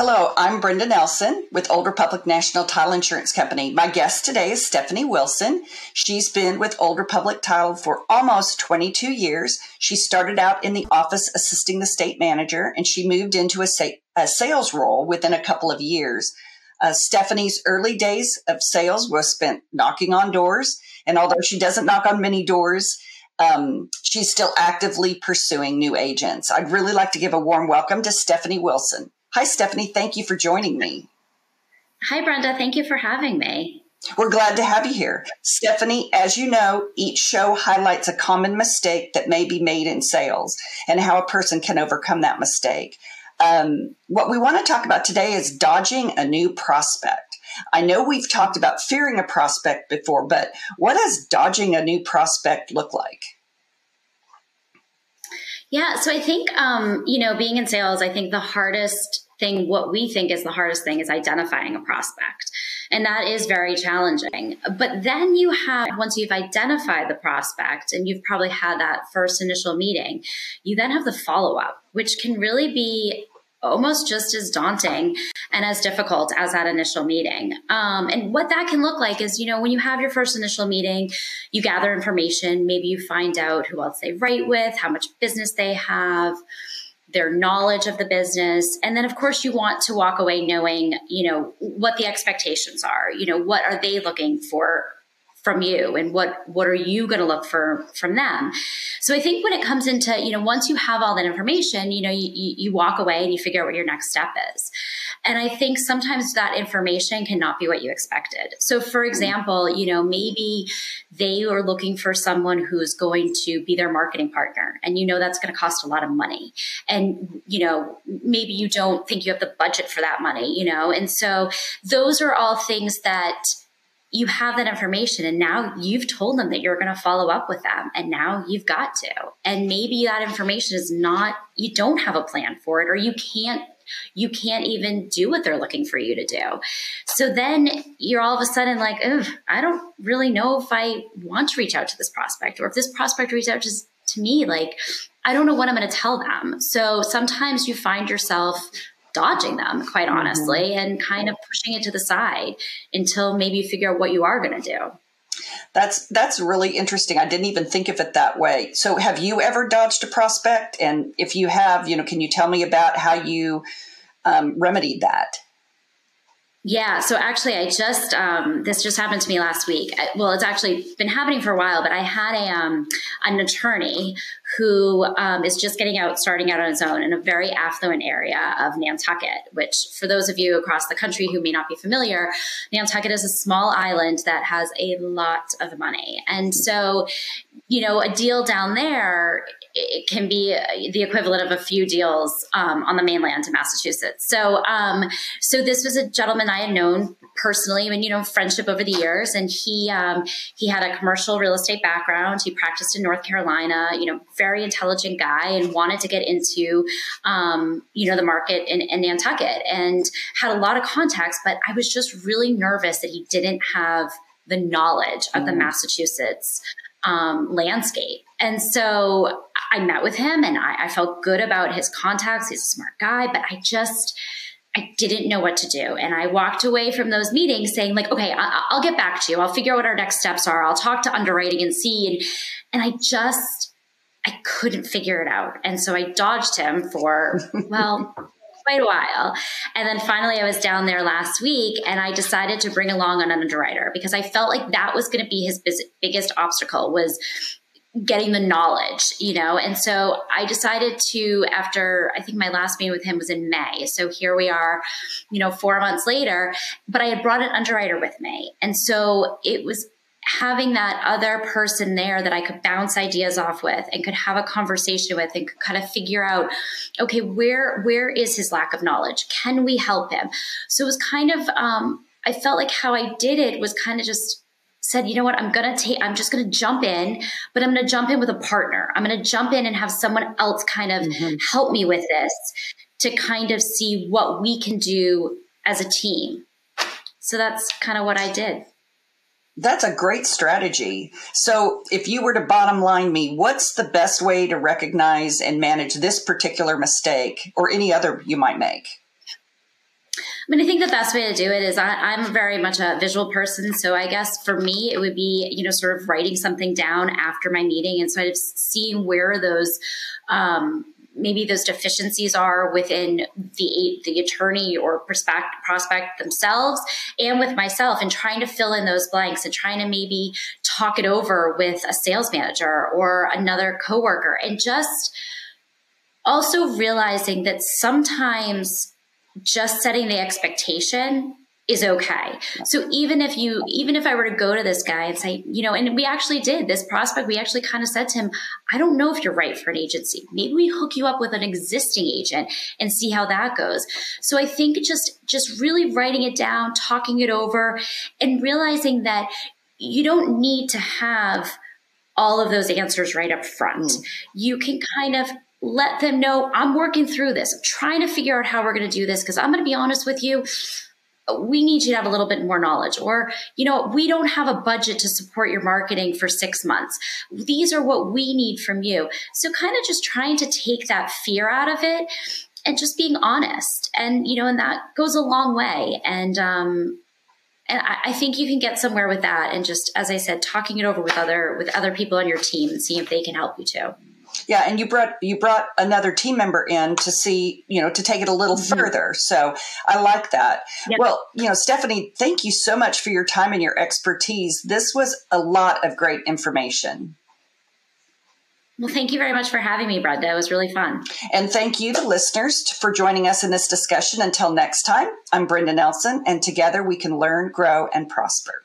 Hello, I'm Brenda Nelson with Old Republic National Title Insurance Company. My guest today is Stephanie Wilson. She's been with Old Republic Title for almost 22 years. She started out in the office assisting the state manager and she moved into a, sa- a sales role within a couple of years. Uh, Stephanie's early days of sales was spent knocking on doors, and although she doesn't knock on many doors, um, she's still actively pursuing new agents. I'd really like to give a warm welcome to Stephanie Wilson. Hi, Stephanie. Thank you for joining me. Hi, Brenda. Thank you for having me. We're glad to have you here. Stephanie, as you know, each show highlights a common mistake that may be made in sales and how a person can overcome that mistake. Um, what we want to talk about today is dodging a new prospect. I know we've talked about fearing a prospect before, but what does dodging a new prospect look like? Yeah, so I think, um, you know, being in sales, I think the hardest thing, what we think is the hardest thing, is identifying a prospect. And that is very challenging. But then you have, once you've identified the prospect and you've probably had that first initial meeting, you then have the follow up, which can really be almost just as daunting and as difficult as that initial meeting. Um, and what that can look like is, you know, when you have your first initial meeting, you gather information, maybe you find out who else they write with, how much business they have, their knowledge of the business. And then, of course, you want to walk away knowing, you know, what the expectations are, you know, what are they looking for from you and what what are you going to look for from them? So i think when it comes into you know once you have all that information you know you, you walk away and you figure out what your next step is. And i think sometimes that information cannot be what you expected. So for mm-hmm. example you know maybe they are looking for someone who's going to be their marketing partner and you know that's going to cost a lot of money. And you know maybe you don't think you have the budget for that money you know? And so those are all things that you have that information and now you've told them that you're going to follow up with them and now you've got to. And maybe that information is not you don't have a plan for it or you can't you can't even do what they're looking for you to do. So then you're all of a sudden like oh i don't really know if i want to reach out to this prospect or if this prospect reached out to, to me like i don't know what i'm going to tell them. So sometimes you find yourself dodging them, quite mm-hmm. honestly, mm-hmm. and kind of pushing it to the side until maybe you figure out what you are going to do. That's that's really interesting. I didn't even think of it that way. So, have you ever dodged a prospect? And if you have, you know, can you tell me about how you um, remedied that? Yeah, so actually, I just um, this just happened to me last week. Well, it's actually been happening for a while, but I had a um, an attorney who um, is just getting out, starting out on his own in a very affluent area of Nantucket. Which, for those of you across the country who may not be familiar, Nantucket is a small island that has a lot of money, and so you know, a deal down there it can be the equivalent of a few deals um, on the mainland in Massachusetts. So, um, so this was a gentleman I had known personally, and you know, friendship over the years, and he um, he had a commercial real estate background. He practiced in North Carolina. You know, very intelligent guy, and wanted to get into um, you know the market in, in Nantucket, and had a lot of contacts. But I was just really nervous that he didn't have the knowledge of the mm. Massachusetts um, landscape. And so I met with him and I, I felt good about his contacts. He's a smart guy, but I just, I didn't know what to do. And I walked away from those meetings saying like, okay, I, will get back to you. I'll figure out what our next steps are. I'll talk to underwriting and see. And, and I just, I couldn't figure it out. And so I dodged him for, well, quite a while. And then finally I was down there last week and I decided to bring along an underwriter because I felt like that was going to be his biggest obstacle was getting the knowledge, you know? And so I decided to, after I think my last meeting with him was in May. So here we are, you know, four months later, but I had brought an underwriter with me. And so it was having that other person there that I could bounce ideas off with and could have a conversation with and could kind of figure out, okay, where where is his lack of knowledge? Can we help him? So it was kind of um, I felt like how I did it was kind of just said, you know what, I'm gonna take, I'm just gonna jump in, but I'm gonna jump in with a partner. I'm gonna jump in and have someone else kind of mm-hmm. help me with this to kind of see what we can do as a team. So that's kind of what I did. That's a great strategy. So, if you were to bottom line me, what's the best way to recognize and manage this particular mistake or any other you might make? I mean, I think the best way to do it is I, am very much a visual person. So I guess for me, it would be, you know, sort of writing something down after my meeting and sort of seeing where those, um, maybe those deficiencies are within the the attorney or prospect, prospect themselves and with myself and trying to fill in those blanks and trying to maybe talk it over with a sales manager or another coworker and just also realizing that sometimes just setting the expectation is okay. So even if you, even if I were to go to this guy and say, you know, and we actually did this prospect, we actually kind of said to him, I don't know if you're right for an agency. Maybe we hook you up with an existing agent and see how that goes. So I think just, just really writing it down, talking it over and realizing that you don't need to have all of those answers right up front. Mm. You can kind of let them know I'm working through this. I'm trying to figure out how we're going to do this because I'm going to be honest with you. We need you to have a little bit more knowledge, or, you know, we don't have a budget to support your marketing for six months. These are what we need from you. So, kind of just trying to take that fear out of it and just being honest. And, you know, and that goes a long way. And, um, and I, I, think you can get somewhere with that and just as i said talking it over with other with other people on your team and seeing if they can help you too yeah, and you brought you brought another team member in to see, you know, to take it a little mm-hmm. further. So I like that. Yep. Well, you know, Stephanie, thank you so much for your time and your expertise. This was a lot of great information. Well, thank you very much for having me, Brenda. It was really fun. And thank you, the listeners, for joining us in this discussion. Until next time, I'm Brenda Nelson, and together we can learn, grow, and prosper.